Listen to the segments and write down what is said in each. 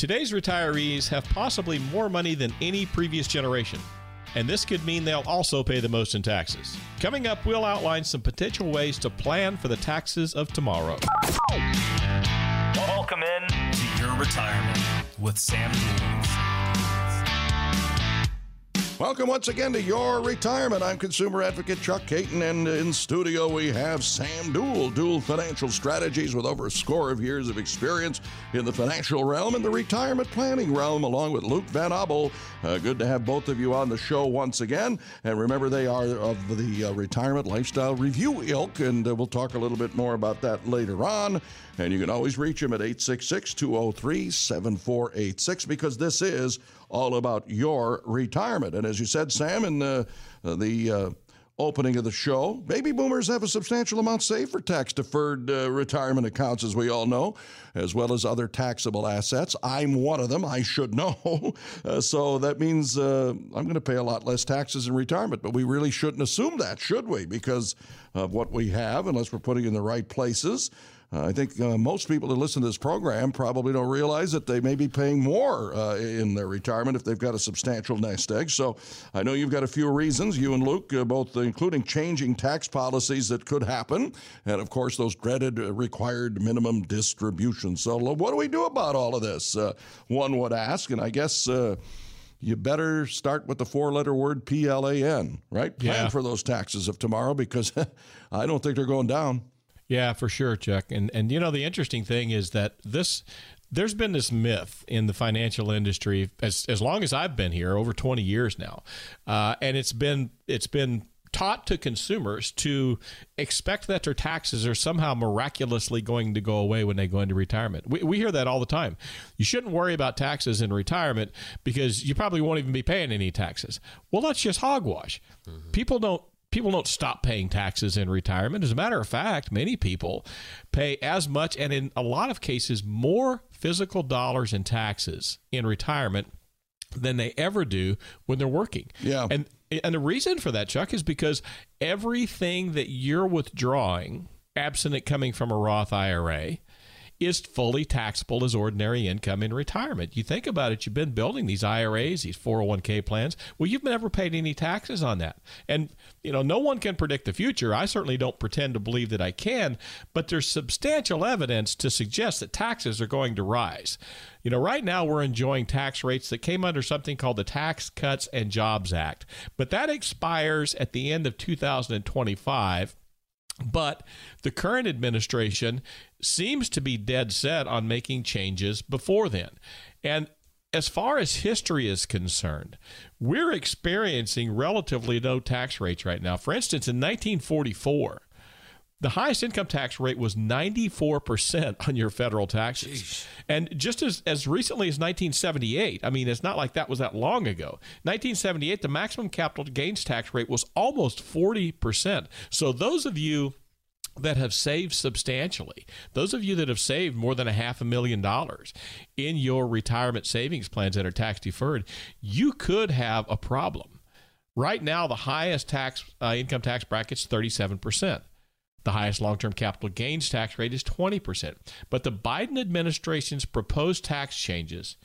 Today's retirees have possibly more money than any previous generation, and this could mean they'll also pay the most in taxes. Coming up, we'll outline some potential ways to plan for the taxes of tomorrow. Welcome in to your retirement with Sam Duell. Welcome once again to Your Retirement. I'm consumer advocate Chuck Caton, and in studio we have Sam Duell, Dual Financial Strategies, with over a score of years of experience in the financial realm and the retirement planning realm, along with Luke Van Obel. Uh, good to have both of you on the show once again. And remember, they are of the uh, Retirement Lifestyle Review ilk, and uh, we'll talk a little bit more about that later on. And you can always reach them at 866 203 7486 because this is all about your retirement. And as you said, Sam, in the, uh, the uh, opening of the show, baby boomers have a substantial amount saved for tax deferred uh, retirement accounts, as we all know, as well as other taxable assets. I'm one of them. I should know. Uh, so that means uh, I'm going to pay a lot less taxes in retirement. But we really shouldn't assume that, should we? Because of what we have, unless we're putting in the right places. Uh, I think uh, most people that listen to this program probably don't realize that they may be paying more uh, in their retirement if they've got a substantial nest egg. So I know you've got a few reasons, you and Luke, uh, both including changing tax policies that could happen, and of course those dreaded uh, required minimum distributions. So what do we do about all of this? Uh, one would ask, and I guess you better start with the four letter word P L A N, right? Plan yeah. for those taxes of tomorrow because I don't think they're going down. Yeah, for sure, Chuck. And and you know the interesting thing is that this there's been this myth in the financial industry as as long as I've been here, over 20 years now, uh, and it's been it's been taught to consumers to expect that their taxes are somehow miraculously going to go away when they go into retirement. We, we hear that all the time. You shouldn't worry about taxes in retirement because you probably won't even be paying any taxes. Well, that's just hogwash. Mm-hmm. People don't people don't stop paying taxes in retirement. As a matter of fact, many people pay as much and in a lot of cases more physical dollars in taxes in retirement than they ever do when they're working. Yeah. And and the reason for that, Chuck, is because everything that you're withdrawing, absent it coming from a Roth IRA, is fully taxable as ordinary income in retirement. You think about it, you've been building these IRAs, these 401k plans. Well, you've never paid any taxes on that. And, you know, no one can predict the future. I certainly don't pretend to believe that I can, but there's substantial evidence to suggest that taxes are going to rise. You know, right now we're enjoying tax rates that came under something called the Tax Cuts and Jobs Act, but that expires at the end of 2025. But the current administration seems to be dead set on making changes before then. And as far as history is concerned, we're experiencing relatively low tax rates right now. For instance, in 1944, the highest income tax rate was 94% on your federal taxes. Jeez. And just as, as recently as 1978, I mean, it's not like that was that long ago. 1978, the maximum capital gains tax rate was almost 40%. So those of you that have saved substantially, those of you that have saved more than a half a million dollars in your retirement savings plans that are tax deferred, you could have a problem. Right now, the highest tax uh, income tax bracket is 37%. The highest long term capital gains tax rate is 20%. But the Biden administration's proposed tax changes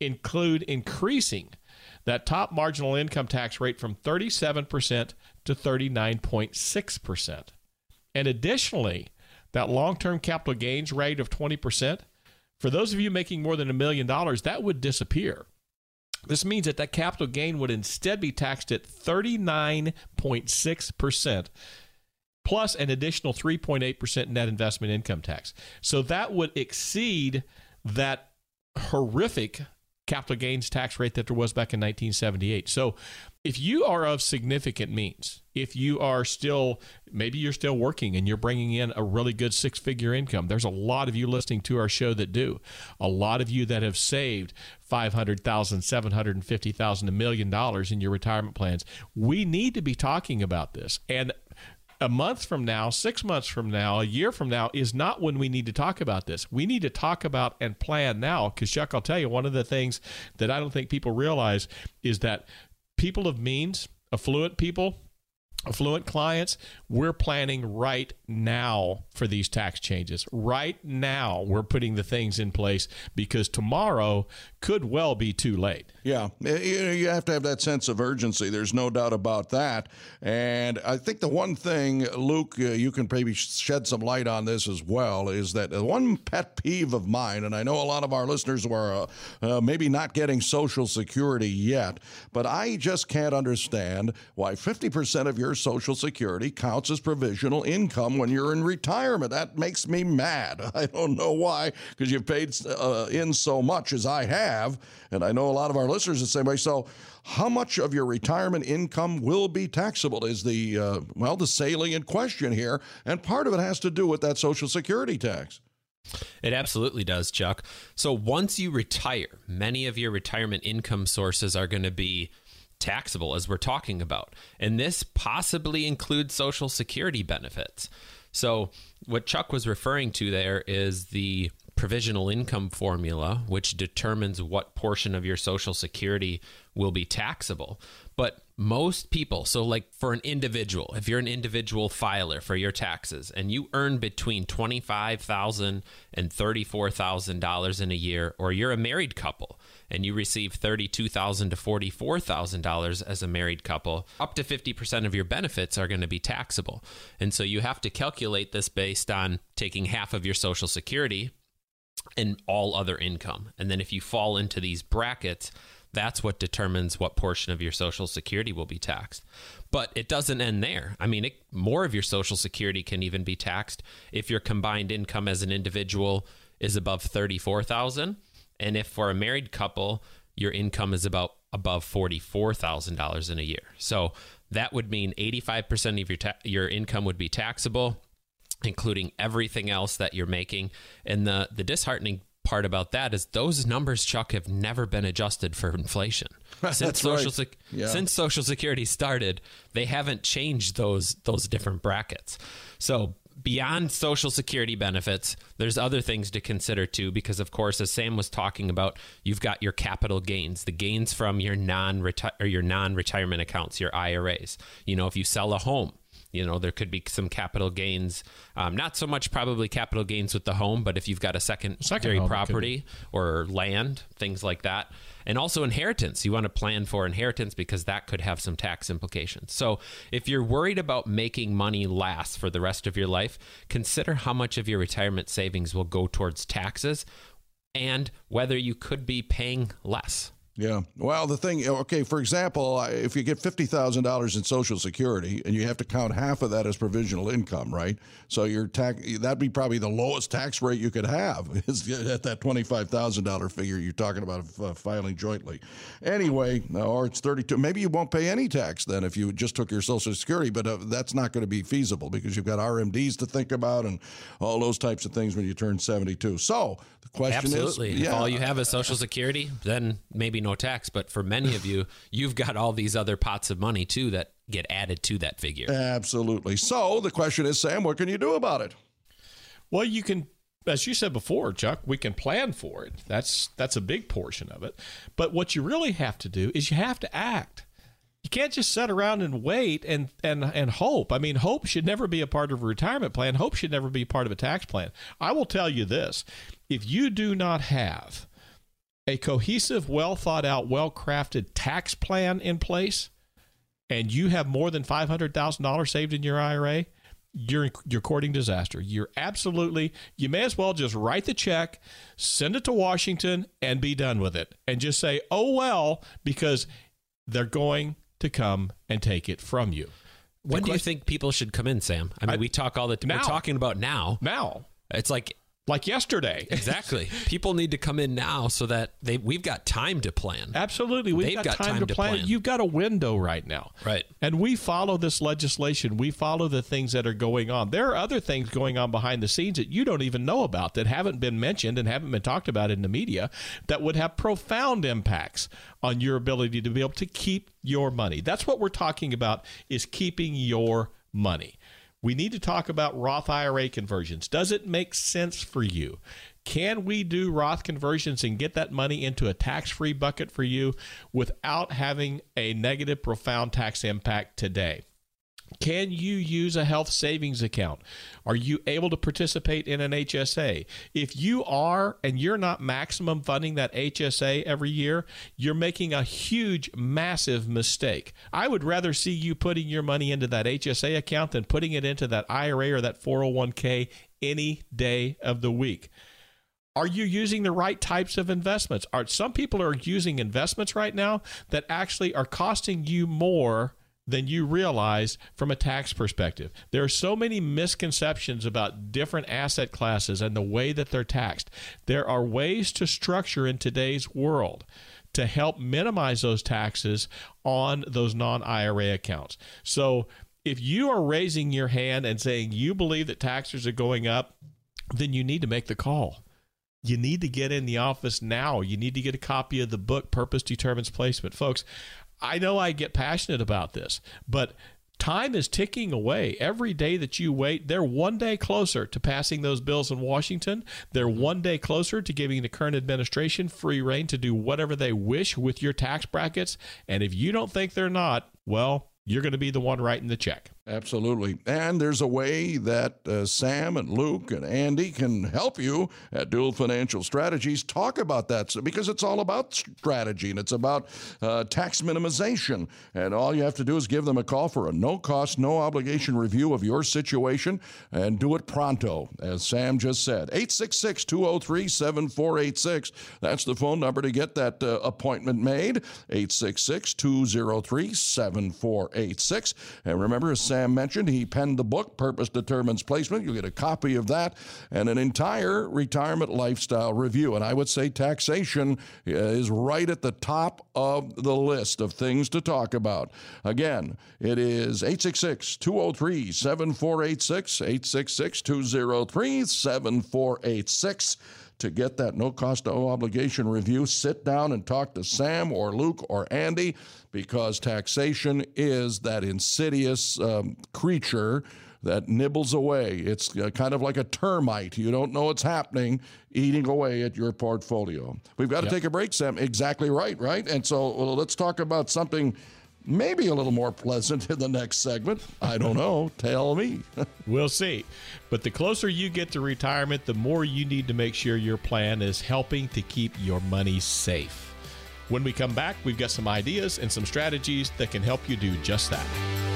include increasing that top marginal income tax rate from 37% to 39.6%. And additionally, that long term capital gains rate of 20%, for those of you making more than a million dollars, that would disappear. This means that that capital gain would instead be taxed at 39.6% plus an additional 3.8% net investment income tax. So that would exceed that horrific capital gains tax rate that there was back in 1978. So if you are of significant means, if you are still, maybe you're still working and you're bringing in a really good six figure income, there's a lot of you listening to our show that do. A lot of you that have saved 500,000, 750,000, a million dollars in your retirement plans. We need to be talking about this. And a month from now, six months from now, a year from now is not when we need to talk about this. We need to talk about and plan now. Because, Chuck, I'll tell you, one of the things that I don't think people realize is that people of means, affluent people, affluent clients, we're planning right now for these tax changes. Right now, we're putting the things in place because tomorrow could well be too late. Yeah, you have to have that sense of urgency. There's no doubt about that. And I think the one thing, Luke, uh, you can maybe shed some light on this as well, is that one pet peeve of mine, and I know a lot of our listeners were uh, uh, maybe not getting Social Security yet, but I just can't understand why 50% of your Social Security counts as provisional income when you're in retirement. That makes me mad. I don't know why, because you've paid uh, in so much as I have. And I know a lot of our listeners the same way. So, how much of your retirement income will be taxable is the, uh, well, the salient question here. And part of it has to do with that Social Security tax. It absolutely does, Chuck. So once you retire, many of your retirement income sources are going to be taxable, as we're talking about. And this possibly includes Social Security benefits. So, what Chuck was referring to there is the provisional income formula, which determines what portion of your Social Security will be taxable. But most people, so like for an individual, if you're an individual filer for your taxes and you earn between $25,000 and $34,000 in a year, or you're a married couple and you receive $32,000 to $44,000 as a married couple, up to 50% of your benefits are going to be taxable. And so you have to calculate this based on taking half of your Social Security and all other income. And then if you fall into these brackets, that's what determines what portion of your social security will be taxed. But it doesn't end there. I mean, it, more of your social security can even be taxed if your combined income as an individual is above 34,000 and if for a married couple your income is about above $44,000 in a year. So that would mean 85% of your ta- your income would be taxable including everything else that you're making. And the the disheartening part about that is those numbers, Chuck, have never been adjusted for inflation since social right. Sec- yeah. since Social Security started. They haven't changed those those different brackets. So beyond social security benefits there's other things to consider too because of course as sam was talking about you've got your capital gains the gains from your non or your non-retirement accounts your iras you know if you sell a home you know there could be some capital gains um, not so much probably capital gains with the home but if you've got a secondary Second property or land things like that. And also inheritance. You want to plan for inheritance because that could have some tax implications. So if you're worried about making money last for the rest of your life consider how much of your retirement savings will go towards taxes and whether you could be paying less yeah. Well, the thing, okay, for example, if you get $50,000 in Social Security and you have to count half of that as provisional income, right? So your tax, that'd be probably the lowest tax rate you could have is at that $25,000 figure you're talking about uh, filing jointly. Anyway, or it's 32. Maybe you won't pay any tax then if you just took your Social Security, but uh, that's not going to be feasible because you've got RMDs to think about and all those types of things when you turn 72. So the question Absolutely. is, if all you have is Social Security, then maybe no tax. But for many of you, you've got all these other pots of money too that get added to that figure. Absolutely. So the question is, Sam, what can you do about it? Well, you can as you said before, Chuck, we can plan for it. That's that's a big portion of it. But what you really have to do is you have to act. You can't just sit around and wait and and and hope. I mean, hope should never be a part of a retirement plan. Hope should never be part of a tax plan. I will tell you this: if you do not have a cohesive, well thought out, well crafted tax plan in place, and you have more than five hundred thousand dollars saved in your IRA, you're you're courting disaster. You're absolutely you may as well just write the check, send it to Washington, and be done with it, and just say, "Oh well," because they're going to come and take it from you. When do you think people should come in, Sam? I mean, I- we talk all the time. We're talking about now. Now, It's like like yesterday. exactly. people need to come in now so that they we've got time to plan. Absolutely. We've got, got time, time to to plan. plan. You've got a window right now. Right. And we follow this legislation. We follow the things that are going on. There are other things going on behind the scenes that you don't even know about that haven't been mentioned and haven't been talked about in the media that would have profound impacts on your ability to be able to keep your money. That's what we're talking about is keeping your money. We need to talk about Roth IRA conversions. Does it make sense for you? Can we do Roth conversions and get that money into a tax free bucket for you without having a negative, profound tax impact today? Can you use a health savings account? Are you able to participate in an HSA? If you are and you're not maximum funding that HSA every year, you're making a huge, massive mistake. I would rather see you putting your money into that HSA account than putting it into that IRA or that 401k any day of the week. Are you using the right types of investments? Are some people are using investments right now that actually are costing you more than you realize from a tax perspective. There are so many misconceptions about different asset classes and the way that they're taxed. There are ways to structure in today's world to help minimize those taxes on those non IRA accounts. So if you are raising your hand and saying you believe that taxes are going up, then you need to make the call. You need to get in the office now. You need to get a copy of the book, Purpose Determines Placement. Folks, I know I get passionate about this, but time is ticking away. Every day that you wait, they're one day closer to passing those bills in Washington. They're one day closer to giving the current administration free reign to do whatever they wish with your tax brackets. And if you don't think they're not, well, you're going to be the one writing the check. Absolutely. And there's a way that uh, Sam and Luke and Andy can help you at Duell Financial Strategies talk about that because it's all about strategy and it's about uh, tax minimization. And all you have to do is give them a call for a no cost, no obligation review of your situation and do it pronto, as Sam just said. 866 203 7486. That's the phone number to get that uh, appointment made. 866 203 7486. And remember, Sam Mentioned, he penned the book, Purpose Determines Placement. You'll get a copy of that and an entire retirement lifestyle review. And I would say taxation uh, is right at the top of the list of things to talk about. Again, it is 866 203 7486, 866 203 7486 to get that no cost, no obligation review, sit down and talk to Sam or Luke or Andy because taxation is that insidious um, creature that nibbles away. It's uh, kind of like a termite. You don't know what's happening, eating away at your portfolio. We've got to yep. take a break, Sam. Exactly right, right? And so well, let's talk about something maybe a little more pleasant in the next segment. I don't know. Tell me. we'll see. But the closer you get to retirement, the more you need to make sure your plan is helping to keep your money safe. When we come back, we've got some ideas and some strategies that can help you do just that.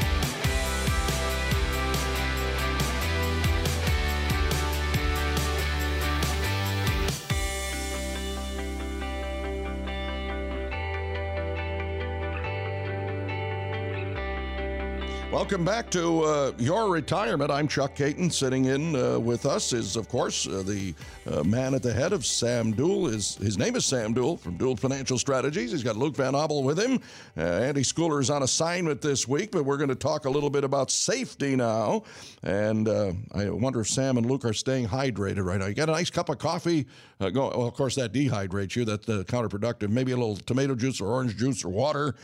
Welcome back to uh, Your Retirement. I'm Chuck Caton. Sitting in uh, with us is, of course, uh, the uh, man at the head of Sam Duell. His, his name is Sam Duell from Duell Financial Strategies. He's got Luke Van Obel with him. Uh, Andy Schooler is on assignment this week, but we're going to talk a little bit about safety now. And uh, I wonder if Sam and Luke are staying hydrated right now. You got a nice cup of coffee. Well, of course, that dehydrates you. That's counterproductive. Maybe a little tomato juice or orange juice or water.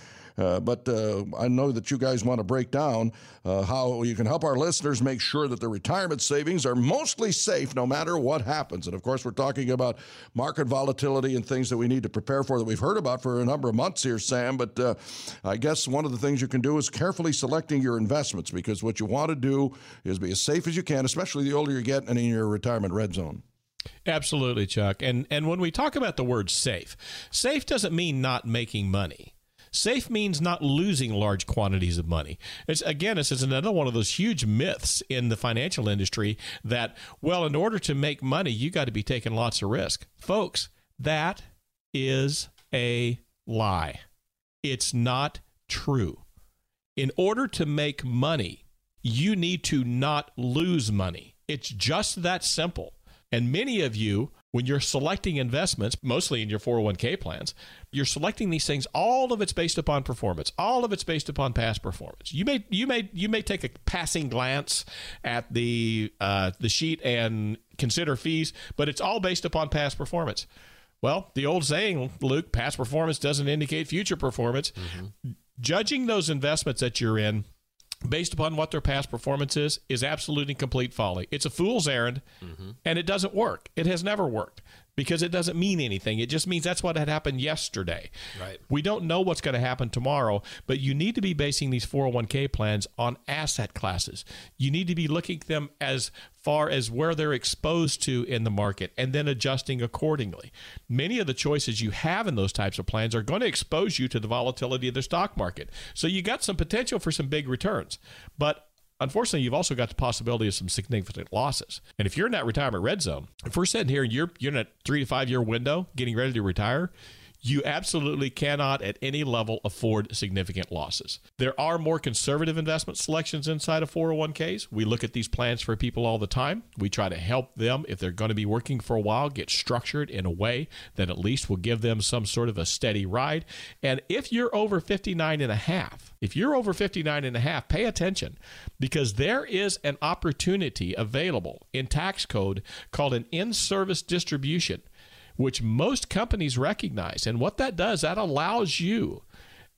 Uh, but uh, I know that you guys want to break down uh, how you can help our listeners make sure that their retirement savings are mostly safe no matter what happens. And of course, we're talking about market volatility and things that we need to prepare for that we've heard about for a number of months here, Sam. But uh, I guess one of the things you can do is carefully selecting your investments because what you want to do is be as safe as you can, especially the older you get and in your retirement red zone. Absolutely, Chuck. And and when we talk about the word safe, safe doesn't mean not making money. Safe means not losing large quantities of money. It's, again, this is another one of those huge myths in the financial industry that, well, in order to make money, you got to be taking lots of risk. Folks, that is a lie. It's not true. In order to make money, you need to not lose money. It's just that simple. And many of you when you're selecting investments, mostly in your 401k plans, you're selecting these things. All of it's based upon performance. All of it's based upon past performance. You may you may you may take a passing glance at the uh, the sheet and consider fees, but it's all based upon past performance. Well, the old saying, Luke, past performance doesn't indicate future performance. Mm-hmm. Judging those investments that you're in based upon what their past performance is is absolutely complete folly. It's a fool's errand mm-hmm. and it doesn't work. It has never worked because it doesn't mean anything. It just means that's what had happened yesterday. Right. We don't know what's going to happen tomorrow, but you need to be basing these 401k plans on asset classes. You need to be looking at them as far as where they're exposed to in the market and then adjusting accordingly. Many of the choices you have in those types of plans are going to expose you to the volatility of the stock market. So you got some potential for some big returns. But unfortunately, you've also got the possibility of some significant losses. And if you're in that retirement red zone, if we're sitting here and you're you're in a three to five year window getting ready to retire, you absolutely cannot at any level afford significant losses. There are more conservative investment selections inside of 401ks. We look at these plans for people all the time. We try to help them if they're going to be working for a while get structured in a way that at least will give them some sort of a steady ride. And if you're over 59 and a half, if you're over 59 and a half, pay attention because there is an opportunity available in tax code called an in-service distribution which most companies recognize. And what that does, that allows you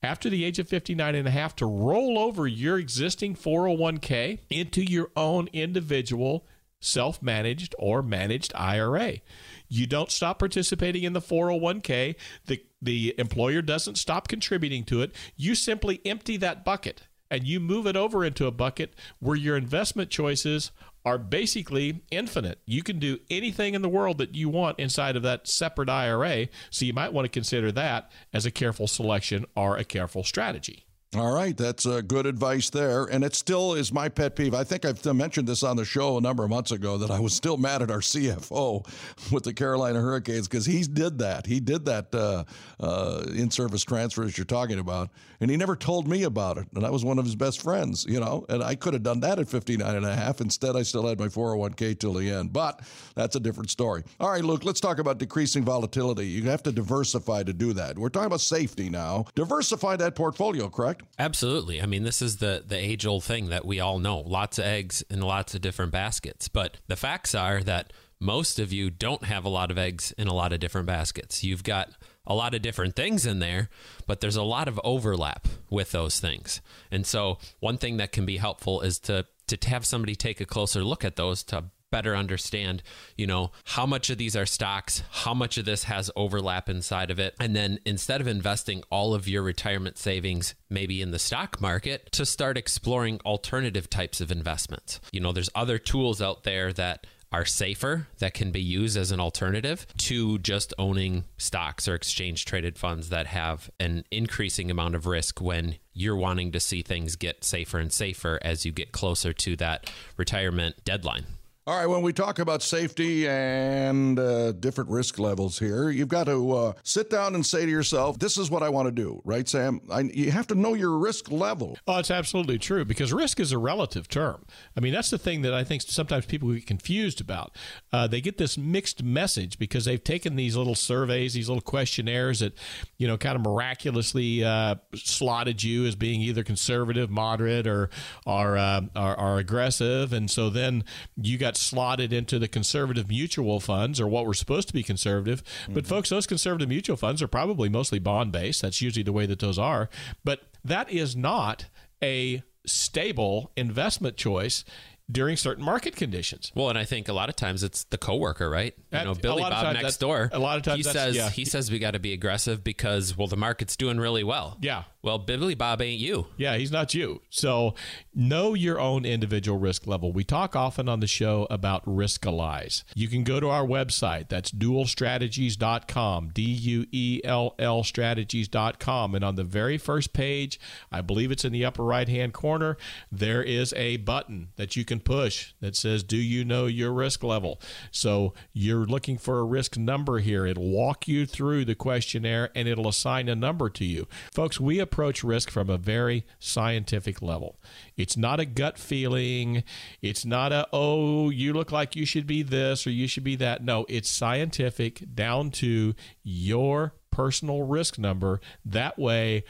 after the age of 59 and a half to roll over your existing 401k into your own individual self-managed or managed IRA. You don't stop participating in the 401k. The the employer doesn't stop contributing to it. You simply empty that bucket and you move it over into a bucket where your investment choices are basically infinite. You can do anything in the world that you want inside of that separate IRA. So you might want to consider that as a careful selection or a careful strategy. All right, that's uh, good advice there. And it still is my pet peeve. I think I've mentioned this on the show a number of months ago that I was still mad at our CFO with the Carolina Hurricanes because he did that. He did that uh, uh, in service transfers you're talking about. And he never told me about it. And I was one of his best friends, you know, and I could have done that at 59 and a half. Instead, I still had my 401k till the end. But that's a different story. All right, Luke, let's talk about decreasing volatility. You have to diversify to do that. We're talking about safety now. Diversify that portfolio, correct? Absolutely. I mean, this is the the age old thing that we all know. Lots of eggs in lots of different baskets. But the facts are that most of you don't have a lot of eggs in a lot of different baskets. You've got a lot of different things in there, but there's a lot of overlap with those things. And so, one thing that can be helpful is to to have somebody take a closer look at those to better understand, you know, how much of these are stocks, how much of this has overlap inside of it. And then instead of investing all of your retirement savings maybe in the stock market, to start exploring alternative types of investments. You know, there's other tools out there that are safer that can be used as an alternative to just owning stocks or exchange traded funds that have an increasing amount of risk when you're wanting to see things get safer and safer as you get closer to that retirement deadline. All right, when we talk about safety and uh, different risk levels here, you've got to uh, sit down and say to yourself, this is what I want to do, right, Sam? I, you have to know your risk level. Oh, it's absolutely true because risk is a relative term. I mean, that's the thing that I think sometimes people get confused about. Uh, they get this mixed message because they've taken these little surveys, these little questionnaires that, you know, kind of miraculously uh, slotted you as being either conservative, moderate, or, or, uh, or, or aggressive. And so then you got got slotted into the conservative mutual funds or what were supposed to be conservative. Mm-hmm. But folks, those conservative mutual funds are probably mostly bond based. That's usually the way that those are. But that is not a stable investment choice during certain market conditions. Well, and I think a lot of times it's the coworker, right? You know, Billy Bob next door. A lot of times he says yeah. he says we got to be aggressive because well the market's doing really well. Yeah. Well, Billy Bob ain't you. Yeah, he's not you. So know your own individual risk level. We talk often on the show about risk Riskalyze. You can go to our website. That's duellstrategies.com, D U E L L strategies.com. And on the very first page, I believe it's in the upper right hand corner, there is a button that you can push that says, Do you know your risk level? So you're looking for a risk number here. It'll walk you through the questionnaire and it'll assign a number to you. Folks, we approach risk from a very scientific level. It's not a gut feeling. It's not a, oh, you look like you should be this or you should be that. No, it's scientific down to your personal risk number. That way,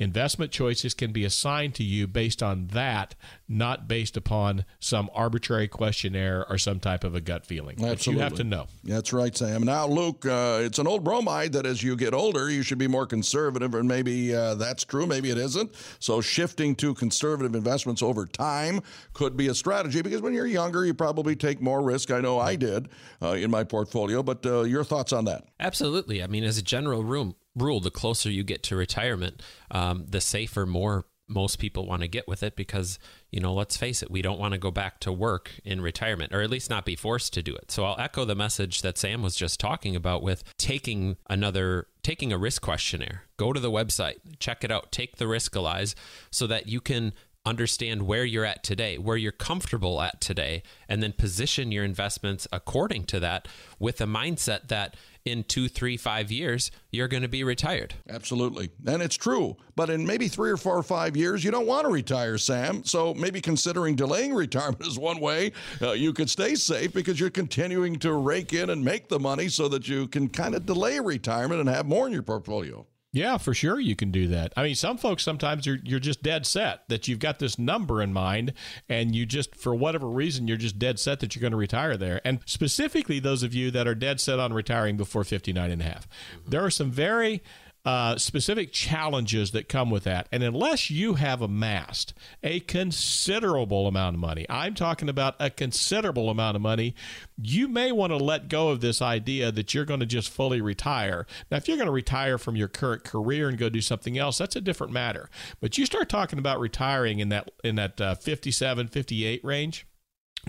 investment choices can be assigned to you based on that, not based upon some arbitrary questionnaire or some type of a gut feeling. But Absolutely. you have to know. That's right, Sam. Now, Luke, uh, it's an old bromide that as you get older, you should be more conservative, and maybe uh, that's true, maybe it isn't. So, shifting to conservative investments over time could be a strategy because when you're younger, you probably take more risk. I know I did uh, in my portfolio, but uh, your thoughts on that? Absolutely. I mean, as a general rule, rule the closer you get to retirement, um, the safer more most people want to get with it because you know let's face it we don't want to go back to work in retirement or at least not be forced to do it. So i'll echo the message that sam was just talking about with taking another taking a risk questionnaire. Go to the website check it out take the riskalyze so that you can understand where you're at today, where you're comfortable at today, and then position your investments according to that with a mindset that in two, three, five years, you're going to be retired. Absolutely. And it's true. But in maybe three or four or five years, you don't want to retire, Sam. So maybe considering delaying retirement is one way uh, you could stay safe because you're continuing to rake in and make the money so that you can kind of delay retirement and have more in your portfolio. Yeah, for sure you can do that. I mean, some folks sometimes you're you're just dead set that you've got this number in mind and you just for whatever reason you're just dead set that you're going to retire there. And specifically those of you that are dead set on retiring before 59 and a half. There are some very uh, specific challenges that come with that. And unless you have amassed a considerable amount of money, I'm talking about a considerable amount of money, you may want to let go of this idea that you're going to just fully retire. Now, if you're going to retire from your current career and go do something else, that's a different matter. But you start talking about retiring in that in that uh, 57, 58 range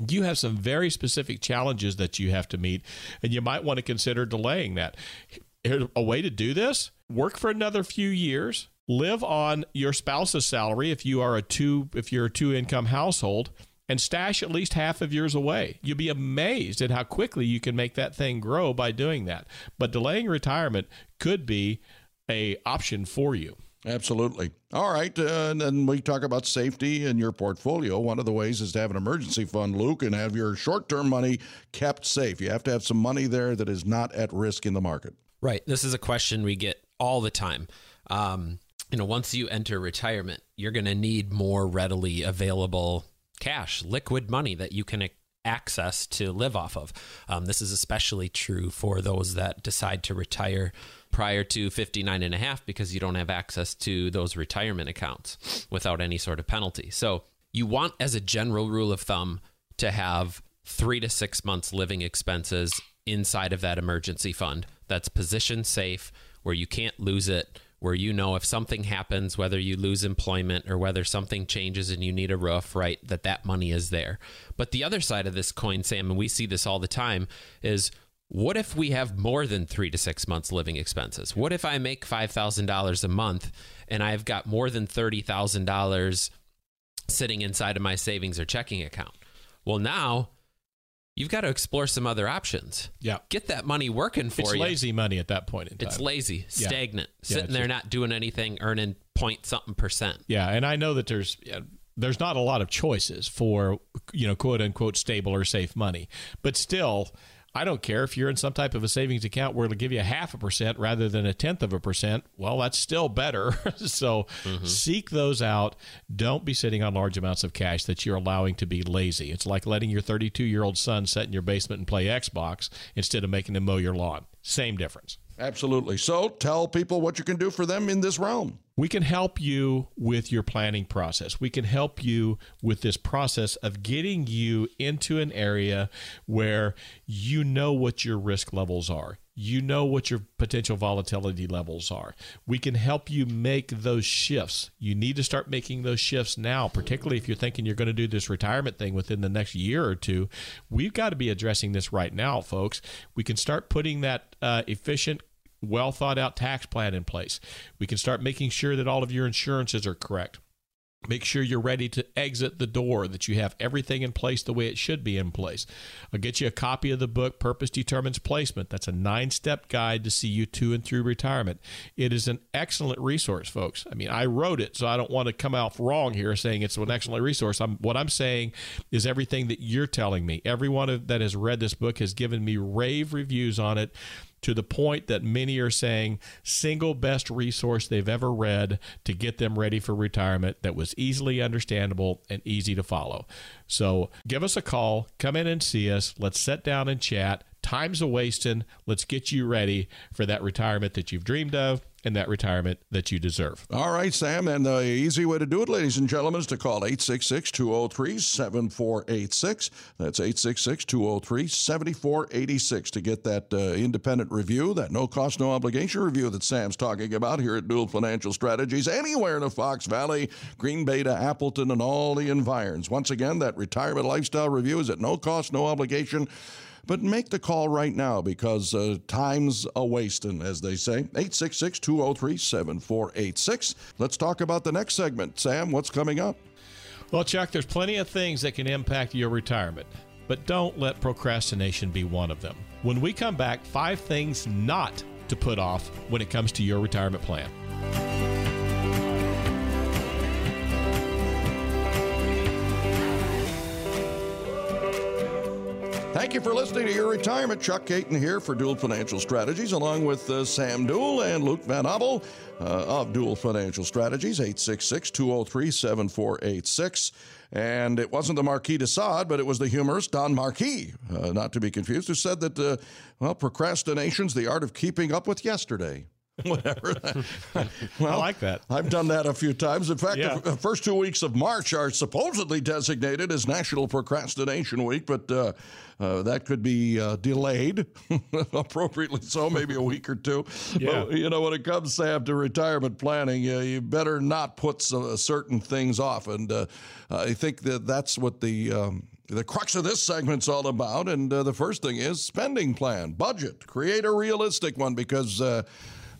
you have some very specific challenges that you have to meet, and you might want to consider delaying that. A way to do this work for another few years, live on your spouse's salary if you are a two if you're a two income household, and stash at least half of yours away. You'll be amazed at how quickly you can make that thing grow by doing that. But delaying retirement could be a option for you. Absolutely. All right. Uh, and then we talk about safety in your portfolio. One of the ways is to have an emergency fund, Luke, and have your short term money kept safe. You have to have some money there that is not at risk in the market. Right. This is a question we get all the time. Um, you know, once you enter retirement, you're going to need more readily available cash, liquid money that you can access to live off of. Um, this is especially true for those that decide to retire prior to 59 and a half because you don't have access to those retirement accounts without any sort of penalty. So you want, as a general rule of thumb, to have three to six months living expenses inside of that emergency fund that's position safe where you can't lose it where you know if something happens whether you lose employment or whether something changes and you need a roof right that that money is there but the other side of this coin sam and we see this all the time is what if we have more than three to six months living expenses? What if I make $5,000 a month and I've got more than $30,000 sitting inside of my savings or checking account? Well, now you've got to explore some other options. Yeah. Get that money working for it's you. It's lazy money at that point in time. It's lazy, stagnant, yeah, sitting there just, not doing anything, earning point something percent. Yeah. And I know that there's. Yeah, there's not a lot of choices for you know quote unquote stable or safe money but still I don't care if you're in some type of a savings account where it'll give you a half a percent rather than a tenth of a percent. Well, that's still better. so mm-hmm. seek those out. Don't be sitting on large amounts of cash that you're allowing to be lazy. It's like letting your 32 year old son sit in your basement and play Xbox instead of making him mow your lawn. Same difference. Absolutely. So tell people what you can do for them in this realm. We can help you with your planning process. We can help you with this process of getting you into an area where you know what your risk levels are. You know what your potential volatility levels are. We can help you make those shifts. You need to start making those shifts now, particularly if you're thinking you're going to do this retirement thing within the next year or two. We've got to be addressing this right now, folks. We can start putting that uh, efficient well thought out tax plan in place. We can start making sure that all of your insurances are correct. Make sure you're ready to exit the door, that you have everything in place the way it should be in place. I'll get you a copy of the book, Purpose Determines Placement. That's a nine step guide to see you to and through retirement. It is an excellent resource, folks. I mean, I wrote it, so I don't want to come out wrong here saying it's an excellent resource. I'm, what I'm saying is everything that you're telling me. Everyone that has read this book has given me rave reviews on it to the point that many are saying single best resource they've ever read to get them ready for retirement that was easily understandable and easy to follow. So give us a call, come in and see us. Let's sit down and chat. Time's a wasting. Let's get you ready for that retirement that you've dreamed of and that retirement that you deserve. All right, Sam. And the easy way to do it, ladies and gentlemen, is to call 866 203 7486. That's 866 203 7486 to get that uh, independent review, that no cost, no obligation review that Sam's talking about here at Duell Financial Strategies, anywhere in the Fox Valley, Green Bay to Appleton, and all the environs. Once again, that retirement lifestyle review is at no cost, no obligation. But make the call right now because uh, time's a wasting, as they say. 866 203 7486. Let's talk about the next segment. Sam, what's coming up? Well, Chuck, there's plenty of things that can impact your retirement, but don't let procrastination be one of them. When we come back, five things not to put off when it comes to your retirement plan. Thank you for listening to Your Retirement. Chuck Caton here for Duell Financial Strategies, along with uh, Sam Duell and Luke Van Abel uh, of Duell Financial Strategies, 866 203 7486. And it wasn't the Marquis de Sade, but it was the humorist Don Marquis, uh, not to be confused, who said that, uh, well, procrastination's the art of keeping up with yesterday. Whatever. well, I like that. I've done that a few times. In fact, Yeah. the first two weeks of March are supposedly designated as National Procrastination Week, but uh, uh, that could be uh, delayed, appropriately so, maybe a week or two. Yeah. But, you know, when it comes, Sam, to retirement planning, uh, you better not put so, certain things off. And uh, I think that that's what the. Um, the crux of this segment's all about, and uh, the first thing is spending plan, budget. Create a realistic one because uh,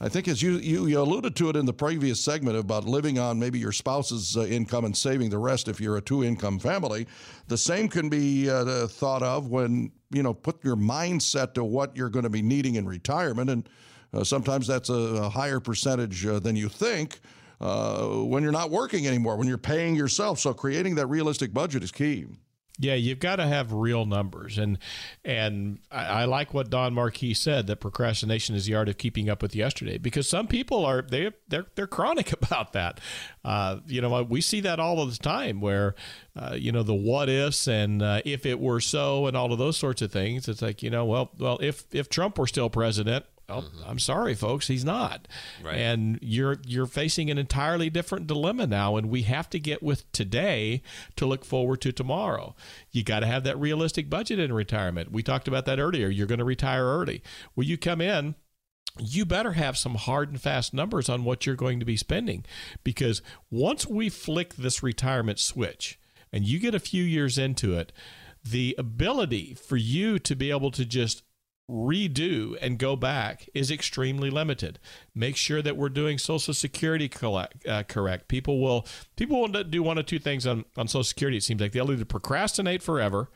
I think, as you, you you alluded to it in the previous segment about living on maybe your spouse's uh, income and saving the rest if you're a two income family, the same can be uh, thought of when you know put your mindset to what you're going to be needing in retirement, and uh, sometimes that's a, a higher percentage uh, than you think. Uh, when you're not working anymore, when you're paying yourself. So creating that realistic budget is key. Yeah, you've got to have real numbers, and and I, I like what Don Marquis said that procrastination is the art of keeping up with yesterday. Because some people are they they're they're chronic about that. Uh, you know, we see that all of the time, where uh, you know the what ifs and uh, if it were so and all of those sorts of things. It's like you know, well, well, if if Trump were still president, well, I'm sorry, folks, he's not. Right. And you're you're facing an entirely different dilemma now, and we have to get with today to look forward to tomorrow. You got to have that realistic budget in retirement. We talked about that earlier. You're going to retire early. Well, you come in you better have some hard and fast numbers on what you're going to be spending because once we flick this retirement switch and you get a few years into it, the ability for you to be able to just redo and go back is extremely limited. Make sure that we're doing Social Security collect, uh, correct. People will people will do one of two things on, on Social Security. It seems like they'll either procrastinate forever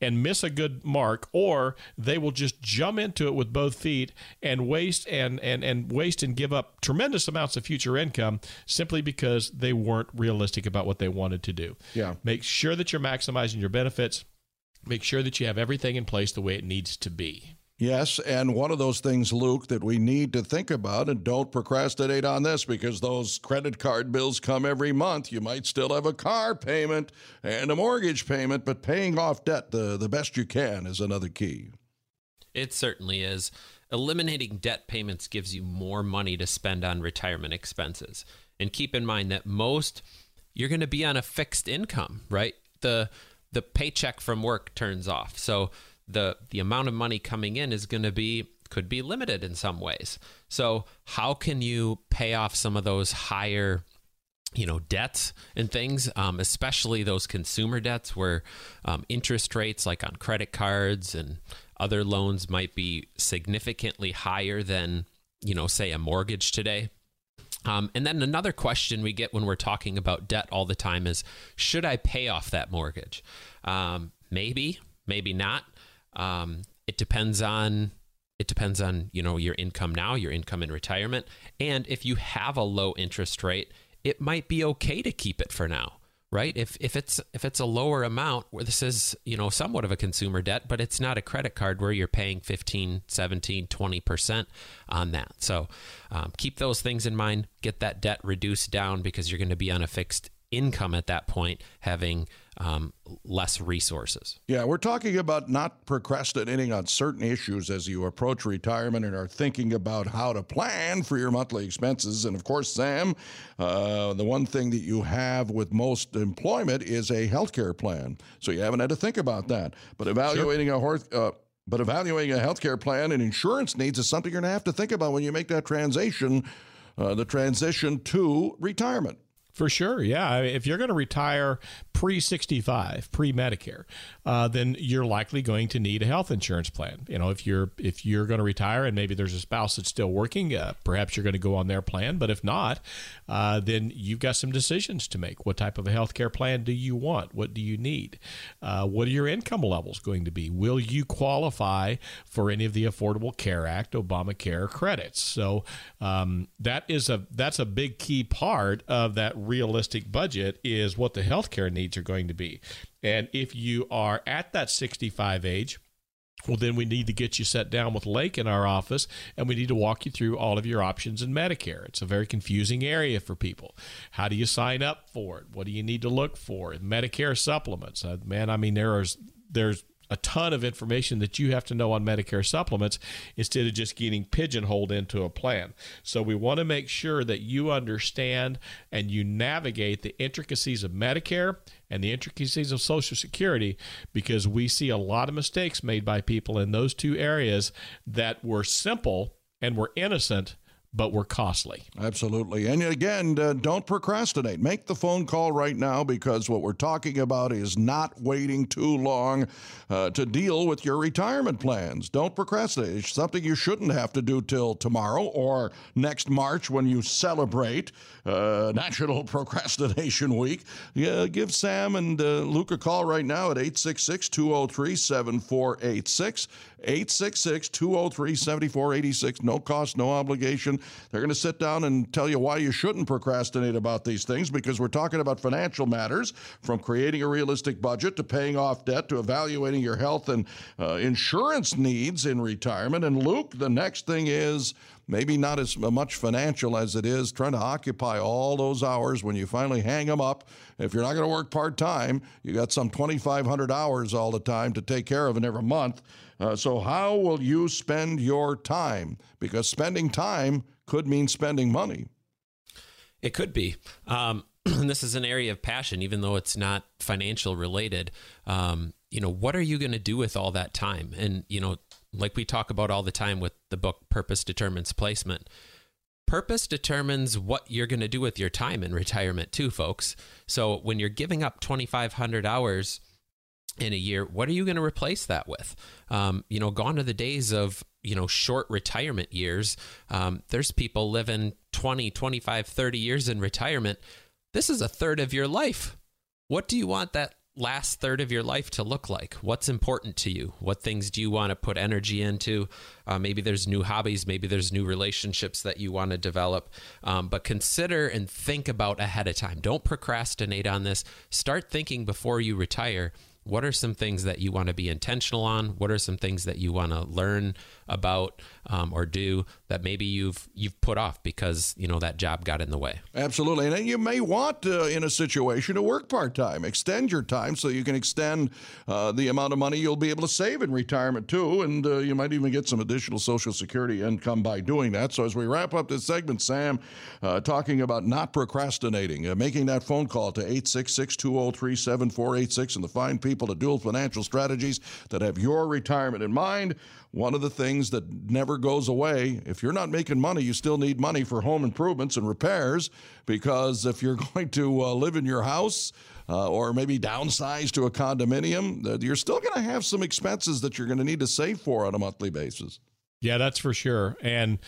and miss a good mark or they will just jump into it with both feet and waste and, and, and waste and give up tremendous amounts of future income simply because they weren't realistic about what they wanted to do. Yeah. Make sure that you're maximizing your benefits. Make sure that you have everything in place the way it needs to be. Yes, and one of those things, Luke, that we need to think about, and don't procrastinate on this because those credit card bills come every month. You might still have a car payment and a mortgage payment, but paying off debt the, the best you can is another key. It certainly is. Eliminating debt payments gives you more money to spend on retirement expenses. And keep in mind that most you're going to be on a fixed income, right? The the paycheck from work turns off. So the the amount of money coming in is going to be could be limited in some ways. So how can you pay off some of those higher you know debts and things um, especially those consumer debts where um, interest rates like on credit cards and other loans might be significantly higher than you know say a mortgage today? Um, and then another question we get when we're talking about debt all the time is should i pay off that mortgage? Um, maybe maybe not um, it depends on it depends on you know your income now your income in retirement and if you have a low interest rate it might be okay to keep it for now right? If if it's if it's a lower amount where this is, you know, somewhat of a consumer debt, but it's not a credit card where you're paying 15, 17, 20% on that. So um, keep those things in mind. Get that debt reduced down because you're going to be on a fixed income at that point, having um, less resources. Yeah, we're talking about not procrastinating on certain issues as you approach retirement and are thinking about how to plan for your monthly expenses. And of course, Sam, uh, the one thing that you have with most employment is a health care plan. So you haven't had to think about that. But evaluating sure. a horse. Uh, but evaluating a healthcare plan and insurance needs is something you're going to have to think about when you make that transition, uh, the transition to retirement. For sure, yeah. If you're going to retire pre 65, pre Medicare, uh, then you're likely going to need a health insurance plan. You know, if you're if you're going to retire and maybe there's a spouse that's still working, uh, perhaps you're going to go on their plan. But if not, uh, then you've got some decisions to make. What type of a health care plan do you want? What do you need? Uh, what are your income levels going to be? Will you qualify for any of the Affordable Care Act, Obamacare credits? So um, that is a that's a big key part of that realistic budget is what the healthcare needs are going to be. And if you are at that 65 age, well, then we need to get you set down with Lake in our office and we need to walk you through all of your options in Medicare. It's a very confusing area for people. How do you sign up for it? What do you need to look for? Medicare supplements. Uh, man, I mean, there is, there's a ton of information that you have to know on Medicare supplements instead of just getting pigeonholed into a plan. So we want to make sure that you understand and you navigate the intricacies of Medicare and the intricacies of Social Security because we see a lot of mistakes made by people in those two areas that were simple and were innocent but were costly. Absolutely. And again, uh, don't procrastinate. Make the phone call right now because what we're talking about is not waiting too long uh, to deal with your retirement plans. Don't procrastinate. It's something you shouldn't have to do till tomorrow or next March when you celebrate uh, National Procrastination Week. Yeah, give Sam and uh, Luke a call right now at 866 203 7486. 866 203 7486. No cost, no obligation. They're going to sit down and tell you why you shouldn't procrastinate about these things because we're talking about financial matters from creating a realistic budget to paying off debt to evaluating your health and uh, insurance needs in retirement. And Luke, the next thing is maybe not as much financial as it is trying to occupy all those hours when you finally hang them up. If you're not going to work part time, you got some 2,500 hours all the time to take care of in every month. Uh, so, how will you spend your time? Because spending time could mean spending money. It could be. Um, this is an area of passion, even though it's not financial related. Um, you know, what are you going to do with all that time? And, you know, like we talk about all the time with the book Purpose Determines Placement. Purpose determines what you're going to do with your time in retirement, too, folks. So when you're giving up 2,500 hours in a year, what are you going to replace that with? Um, you know, gone are the days of, you know, short retirement years. Um, there's people living 20, 25, 30 years in retirement. This is a third of your life. What do you want that last third of your life to look like? What's important to you? What things do you want to put energy into? Uh, maybe there's new hobbies, maybe there's new relationships that you want to develop. Um, but consider and think about ahead of time. Don't procrastinate on this. Start thinking before you retire what are some things that you want to be intentional on? What are some things that you want to learn about um, or do that maybe you've you've put off because you know that job got in the way. Absolutely. And you may want uh, in a situation to work part-time extend your time so you can extend uh, the amount of money you'll be able to save in retirement too. And uh, you might even get some additional social security income by doing that. So as we wrap up this segment sam uh, talking about not procrastinating uh, making that phone call to 866-203-7486 and the fine people at Duell Financial Strategies that have your retirement in mind. One of the things that never goes away, if you're not making money, you still need money for home improvements and repairs because if you're going to uh, live in your house, uh, or maybe downsize to a condominium, you're still going to have some expenses that you're going to need to save for on a monthly basis. Yeah, that's for sure. And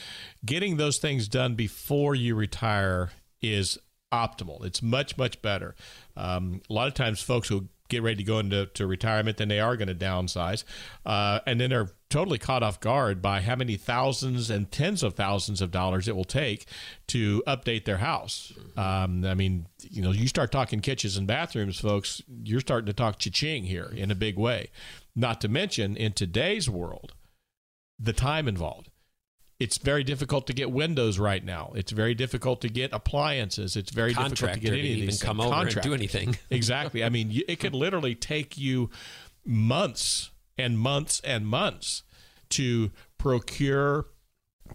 getting those things done before you retire is optimal. It's much, much better. Um, a lot of times, folks who get ready to go into to retirement, then they are going to downsize, uh, and then they're totally caught off guard by how many thousands and tens of thousands of dollars it will take to update their house. Um, I mean, you know, you start talking kitchens and bathrooms, folks, you're starting to talk cha-ching here in a big way. Not to mention, in today's world, the time involved. It's very difficult to get windows right now. It's very difficult to get appliances. It's very difficult to get any of these come over and do anything. exactly. I mean, it could literally take you months and months and months to procure,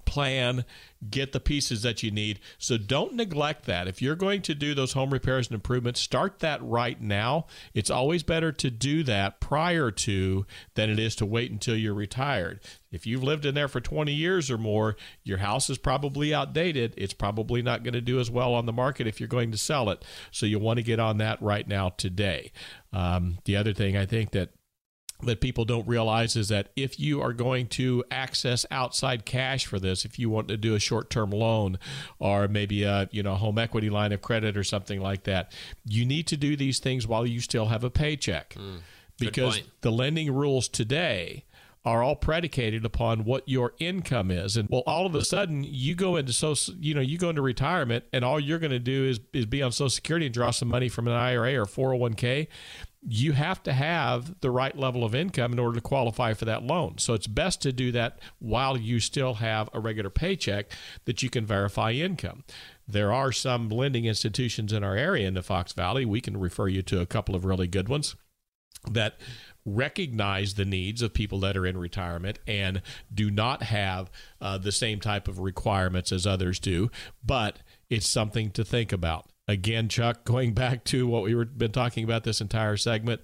plan, get the pieces that you need. So don't neglect that. If you're going to do those home repairs and improvements, start that right now. It's always better to do that prior to than it is to wait until you're retired. If you've lived in there for 20 years or more, your house is probably outdated. It's probably not going to do as well on the market if you're going to sell it. So you want to get on that right now today. Um, the other thing I think that that people don't realize is that if you are going to access outside cash for this, if you want to do a short-term loan or maybe a you know home equity line of credit or something like that, you need to do these things while you still have a paycheck, hmm. because the lending rules today are all predicated upon what your income is. And well all of a sudden you go into so you know you go into retirement and all you're going to do is is be on social security and draw some money from an IRA or 401k you have to have the right level of income in order to qualify for that loan. So it's best to do that while you still have a regular paycheck that you can verify income. There are some lending institutions in our area in the Fox Valley. We can refer you to a couple of really good ones that recognize the needs of people that are in retirement and do not have uh, the same type of requirements as others do, but it's something to think about. Again, Chuck, going back to what we were been talking about this entire segment,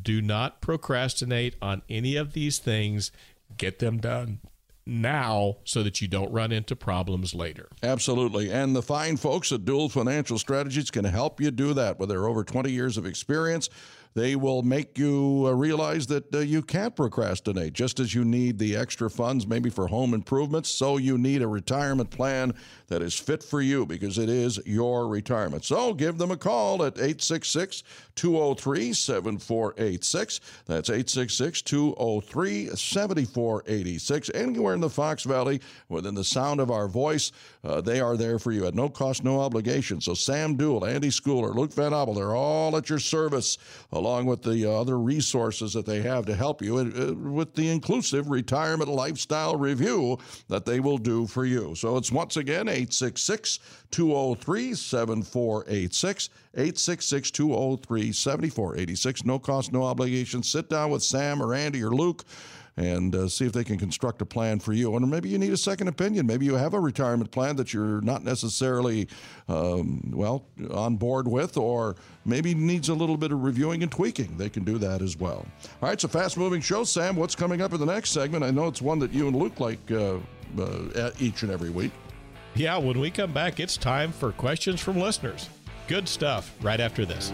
do not procrastinate on any of these things. Get them done now so that you don't run into problems later. Absolutely. And the fine folks at Duell Financial Strategies can help you do that with their over 20 years of experience. They will make you uh, realize that uh, you can't procrastinate. Just as you need the extra funds, maybe for home improvements, so you need a retirement plan that is fit for you because it is your retirement. So give them a call at 866 203 7486. That's 866 203 7486. Anywhere in the Fox Valley, within the sound of our voice, uh, they are there for you at no cost, no obligation. So Sam Duell, Andy Schooler, Luke Van Abel, they're all at your service, along with the uh, other resources that they have to help you uh, with the inclusive retirement lifestyle review that they will do for you. So it's once again 866 203 7486. 866 203 7486. No cost, no obligation. Sit down with Sam or Andy or Luke and uh, see if they can construct a plan for you. And maybe you need a second opinion. Maybe you have a retirement plan that you're not necessarily, um, well, on board with, or maybe needs a little bit of reviewing and tweaking. They can do that as well. All right, a fast moving show. Sam, what's coming up in the next segment? I know it's one that you and Luke like uh, uh, each and every week. Yeah, when we come back, it's time for questions from listeners. Good stuff right after this.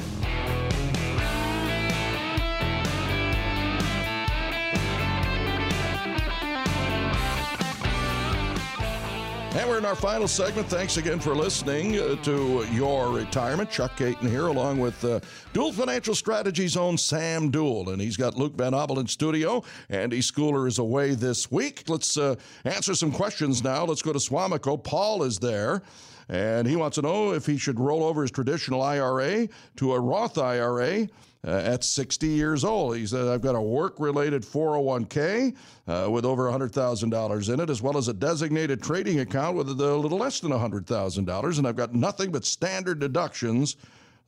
And we're in our final segment. Thanks again for listening uh, to Your Retirement. Chuck Caton here, along with uh, Duell Financial Strategies own Sam Duell. And he's got Luke Van Abel in studio. Andy Schooler is away this week. Let's uh, answer some questions now. Let's go to Suamico. Paul is there. And he wants to know if he should roll over his traditional IRA to a Roth IRA uh, at 60 years old. He said, I've got a work related 401k uh, with over $100,000 in it, as well as a designated trading account with a little less than $100,000. And I've got nothing but standard deductions.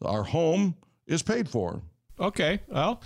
Our home is paid for. Okay. Well,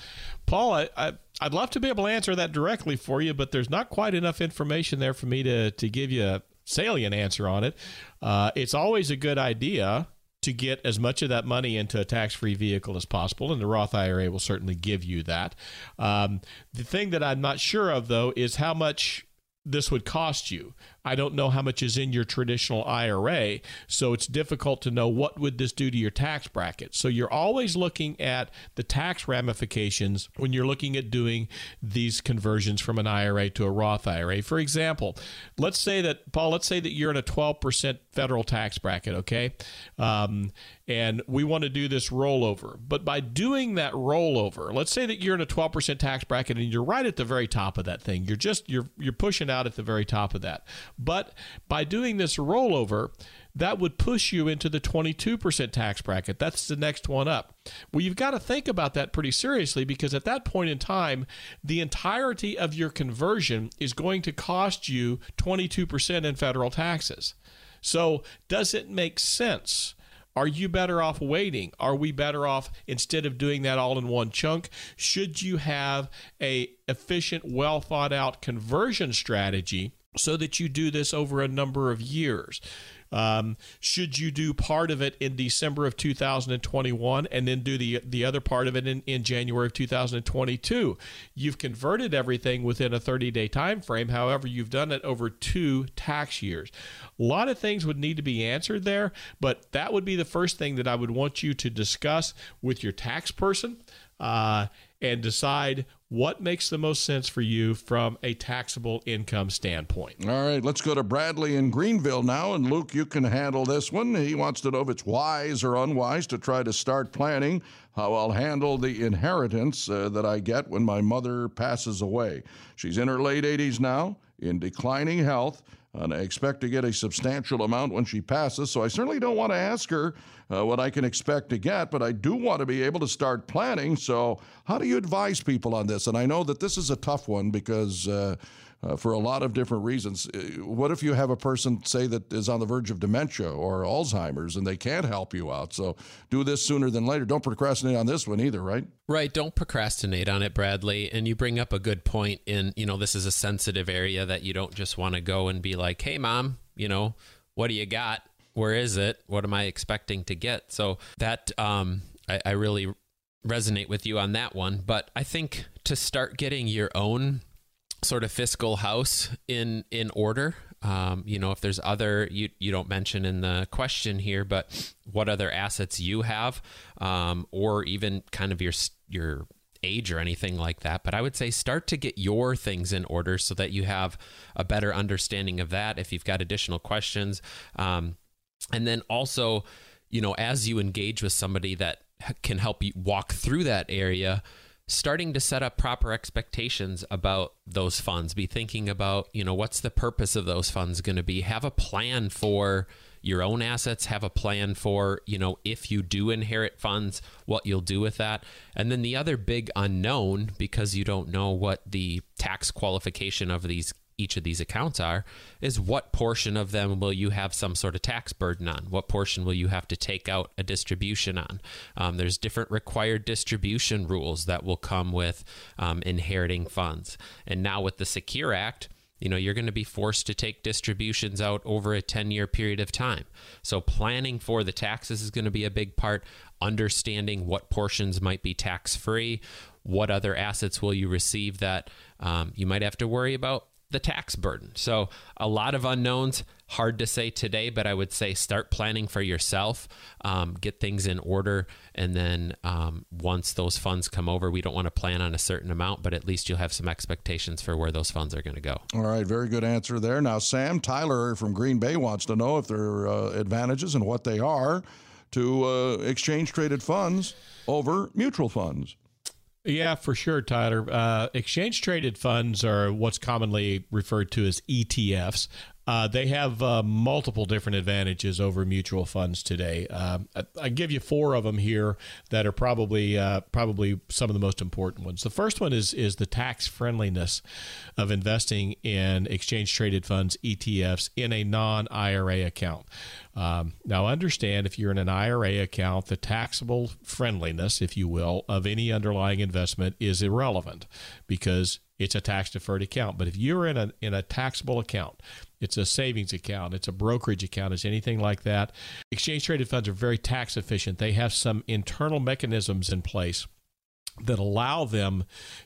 Paul, I, I, I'd love to be able to answer that directly for you, but there's not quite enough information there for me to, to give you a salient answer on it. Uh, it's always a good idea to get as much of that money into a tax free vehicle as possible, and the Roth IRA will certainly give you that. Um, the thing that I'm not sure of, though, is how much this would cost you. I don't know how much is in your traditional IRA, so it's difficult to know what would this do to your tax bracket. So you're always looking at the tax ramifications when you're looking at doing these conversions from an IRA to a Roth IRA. For example, let's say that Paul, let's say that you're in a 12% federal tax bracket, okay? Um, and we want to do this rollover. But by doing that rollover, let's say that you're in a 12% tax bracket and you're right at the very top of that thing. You're just you're you're pushing out at the very top of that. But by doing this rollover, that would push you into the 22% tax bracket. That's the next one up. Well, you've got to think about that pretty seriously because at that point in time, the entirety of your conversion is going to cost you 22% in federal taxes. So, does it make sense? Are you better off waiting? Are we better off instead of doing that all in one chunk? Should you have a efficient, well thought out conversion strategy so that you do this over a number of years? Um, should you do part of it in December of 2021 and then do the the other part of it in, in January of 2022? You've converted everything within a 30 day time frame. However, you've done it over two tax years. A lot of things would need to be answered there, but that would be the first thing that I would want you to discuss with your tax person. Uh, and decide what makes the most sense for you from a taxable income standpoint. All right, let's go to Bradley in Greenville now. And Luke, you can handle this one. He wants to know if it's wise or unwise to try to start planning how I'll handle the inheritance uh, that I get when my mother passes away. She's in her late 80s now, in declining health and I expect to get a substantial amount when she passes. So I certainly don't want to ask her uh, what I can expect to get, but I do want to be able to start planning. So, how do you advise people on this? And I know that this is a tough one because. Uh, uh, for a lot of different reasons. Uh, what if you have a person, say, that is on the verge of dementia or Alzheimer's and they can't help you out? So do this sooner than later. Don't procrastinate on this one either, right? Right. Don't procrastinate on it, Bradley. And you bring up a good point in, you know, this is a sensitive area that you don't just want to go and be like, hey, mom, you know, what do you got? Where is it? What am I expecting to get? So that, um, I, I really resonate with you on that one. But I think to start getting your own sort of fiscal house in in order. Um, you know, if there's other you you don't mention in the question here, but what other assets you have, um, or even kind of your your age or anything like that. But I would say start to get your things in order so that you have a better understanding of that. If you've got additional questions, um, and then also, you know, as you engage with somebody that can help you walk through that area starting to set up proper expectations about those funds be thinking about you know what's the purpose of those funds going to be? Have a plan for your own assets have a plan for you know if you do inherit funds what you'll do with that. And then the other big unknown because you don't know what the tax qualification of these each of these accounts are is what portion of them will you have some sort of tax burden on? What portion will you have to take out a distribution on? Um, there's different required distribution rules that will come with um, inheriting funds. And now with the secure act you know you're going to be forced to take distributions out over a 10 year period of time. So planning for the taxes is going to be a big part understanding what portions might be tax free what other assets will you receive that um, you might have to worry about the tax burden. So, a lot of unknowns, hard to say today, but I would say start planning for yourself, um, get things in order, and then um, once those funds come over, we don't want to plan on a certain amount, but at least you'll have some expectations for where those funds are going to go. All right, very good answer there. Now, Sam Tyler from Green Bay wants to know if there are uh, advantages and what they are to uh, exchange traded funds over mutual funds. Yeah, for sure, Tyler. Uh, exchange traded funds are what's commonly referred to as ETFs. Uh, they have uh, multiple different advantages over mutual funds today. Um, I, I, give you four of them here that are probably uh, probably some of the most important ones. The first one is is the tax friendliness of investing in exchange traded funds ETFs in a non IRA account. Um, now, understand if you're in an IRA account, the taxable friendliness, if you will, of any underlying investment is irrelevant because it's a tax deferred account. But if you're in a in a taxable account it's a savings account, it's a brokerage account, it's anything like that. Exchange traded funds are very tax efficient. They have some internal mechanisms in place that allow them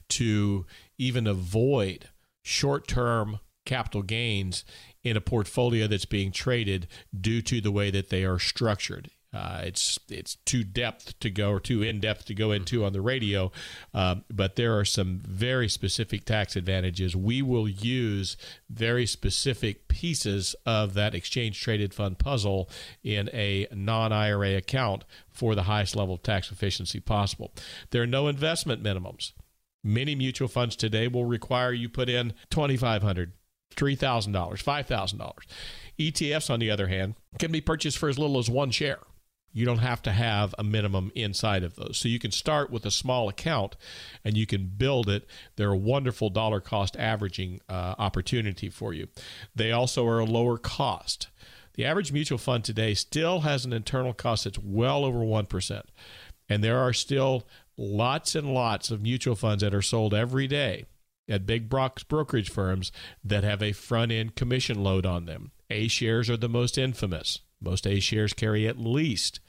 to even avoid short term capital gains in a portfolio that's being traded due to the way that they are structured. Uh, it's it's too depth to go or too in depth to go into on the radio, um, but there are some very specific tax advantages. We will use very specific pieces of that exchange traded fund puzzle in a non IRA account for the highest level of tax efficiency possible. There are no investment minimums. Many mutual funds today will require you put in twenty five hundred, three thousand dollars, five thousand dollars. ETFs, on the other hand, can be purchased for as little as one share. You don't have to have a minimum inside of those. So you can start with a small account and you can build it. They're a wonderful dollar cost averaging uh, opportunity for you. They also are a lower cost. The average mutual fund today still has an internal cost that's well over 1%. And there are still lots and lots of mutual funds that are sold every day at big brokerage firms that have a front end commission load on them. A shares are the most infamous. Most A shares carry at least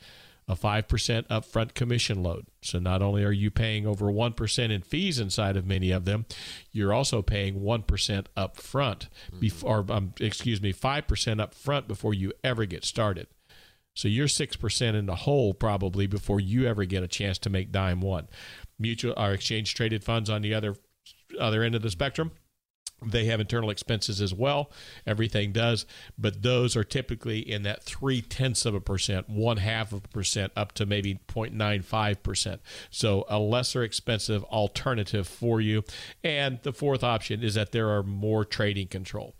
a 5% upfront commission load. So not only are you paying over 1% in fees inside of many of them, you're also paying 1% upfront mm-hmm. before um, excuse me, 5% upfront before you ever get started. So you're 6% in the hole probably before you ever get a chance to make dime one. Mutual or exchange traded funds on the other other end of the spectrum they have internal expenses as well. Everything does, but those are typically in that three tenths of a percent, one half of a percent, up to maybe 0.95 percent. So a lesser expensive alternative for you. And the fourth option is that there are more trading control.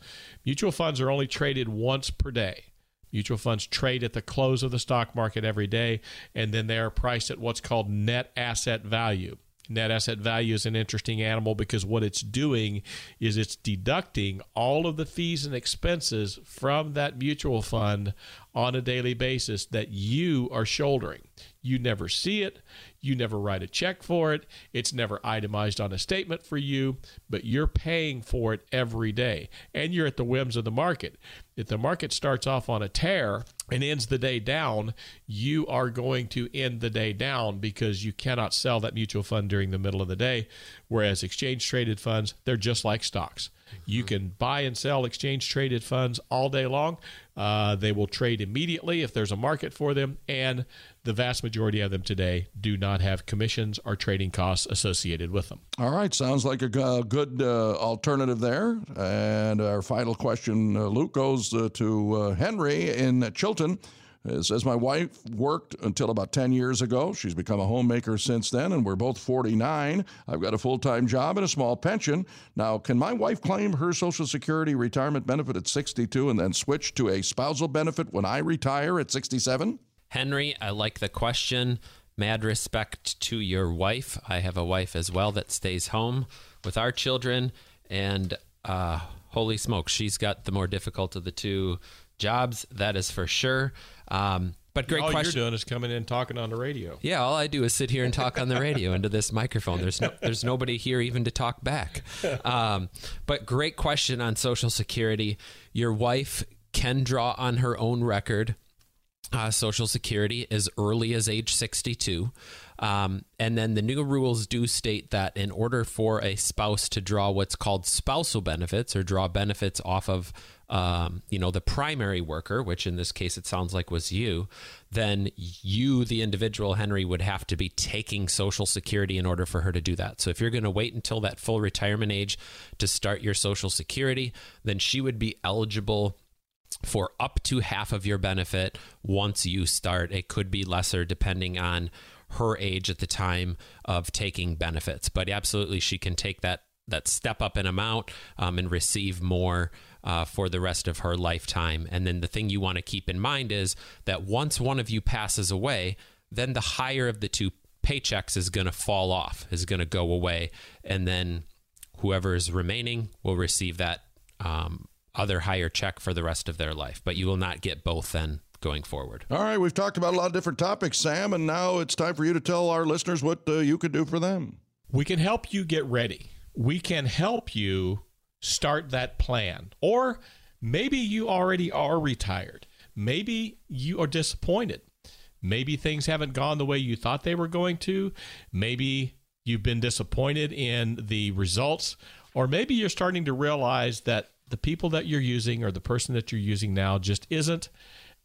Mutual funds are only traded once per day. Mutual funds trade at the close of the stock market every day, and then they are priced at what's called net asset value. Net asset value is an interesting animal because what it's doing is it's deducting all of the fees and expenses from that mutual fund on a daily basis that you are shouldering. You never see it. You never write a check for it. It's never itemized on a statement for you, but you're paying for it every day. And you're at the whims of the market. If the market starts off on a tear and ends the day down, you are going to end the day down because you cannot sell that mutual fund during the middle of the day. Whereas exchange traded funds, they're just like stocks. You can buy and sell exchange traded funds all day long. Uh, they will trade immediately if there's a market for them, and the vast majority of them today do not have commissions or trading costs associated with them. All right, sounds like a good uh, alternative there. And our final question, uh, Luke, goes uh, to uh, Henry in Chilton. It says, My wife worked until about 10 years ago. She's become a homemaker since then, and we're both 49. I've got a full time job and a small pension. Now, can my wife claim her Social Security retirement benefit at 62 and then switch to a spousal benefit when I retire at 67? Henry, I like the question. Mad respect to your wife. I have a wife as well that stays home with our children, and uh, holy smoke, she's got the more difficult of the two jobs. That is for sure. Um, but great all question. you're doing is coming in talking on the radio. Yeah, all I do is sit here and talk on the radio into this microphone. There's no, there's nobody here even to talk back. Um, but great question on Social Security. Your wife can draw on her own record uh, Social Security as early as age 62. Um, and then the new rules do state that in order for a spouse to draw what's called spousal benefits or draw benefits off of um, you know, the primary worker, which in this case it sounds like was you, then you, the individual, Henry, would have to be taking Social Security in order for her to do that. So if you're going to wait until that full retirement age to start your Social Security, then she would be eligible for up to half of your benefit once you start. It could be lesser depending on her age at the time of taking benefits, but absolutely she can take that that step up in amount um, and receive more uh, for the rest of her lifetime. And then the thing you want to keep in mind is that once one of you passes away, then the higher of the two paychecks is going to fall off, is going to go away. And then whoever is remaining will receive that um, other higher check for the rest of their life. But you will not get both then going forward. All right, we've talked about a lot of different topics, Sam, and now it's time for you to tell our listeners what uh, you could do for them. We can help you get ready. We can help you start that plan. Or maybe you already are retired. Maybe you are disappointed. Maybe things haven't gone the way you thought they were going to. Maybe you've been disappointed in the results. Or maybe you're starting to realize that the people that you're using or the person that you're using now just isn't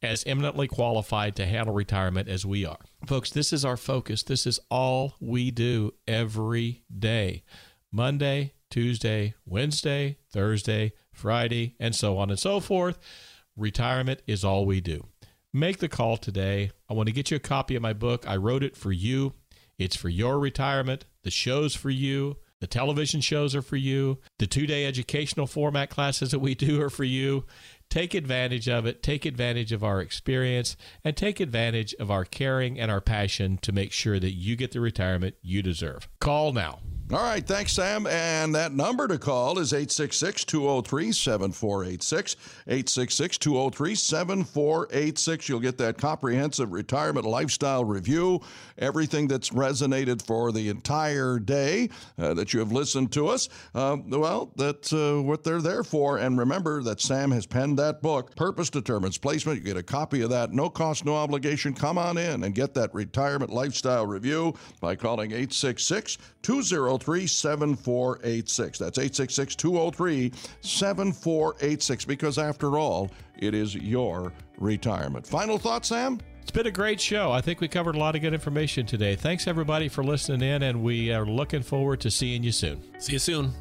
as eminently qualified to handle retirement as we are. Folks, this is our focus. This is all we do every day Monday, Tuesday, Wednesday, Thursday, Friday, and so on and so forth. Retirement is all we do. Make the call today. I want to get you a copy of my book. I wrote it for you. It's for your retirement. The show's for you. The television shows are for you. The two day educational format classes that we do are for you. Take advantage of it. Take advantage of our experience and take advantage of our caring and our passion to make sure that you get the retirement you deserve. Call now. All right, thanks, Sam. And that number to call is 866 203 7486. 866 203 7486. You'll get that comprehensive retirement lifestyle review, everything that's resonated for the entire day uh, that you have listened to us. Uh, well, that's uh, what they're there for. And remember that Sam has penned that book, Purpose Determines Placement. You get a copy of that, no cost, no obligation. Come on in and get that retirement lifestyle review by calling 866 203 203 7486. That's 866 203 7486 because, after all, it is your retirement. Final thoughts, Sam? It's been a great show. I think we covered a lot of good information today. Thanks, everybody, for listening in, and we are looking forward to seeing you soon. See you soon.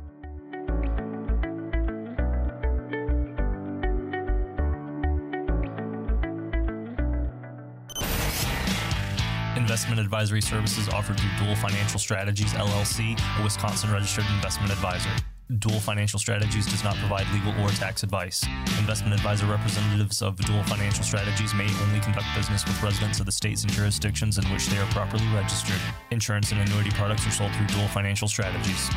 Investment advisory services offered through Duell Financial Strategies LLC, a Wisconsin registered investment advisor. Duell Financial Strategies does not provide legal or tax advice. Investment advisor representatives of Duell Financial Strategies may only conduct business with residents of the states and jurisdictions in which they are properly registered. Insurance and annuity products are sold through Duell Financial Strategies.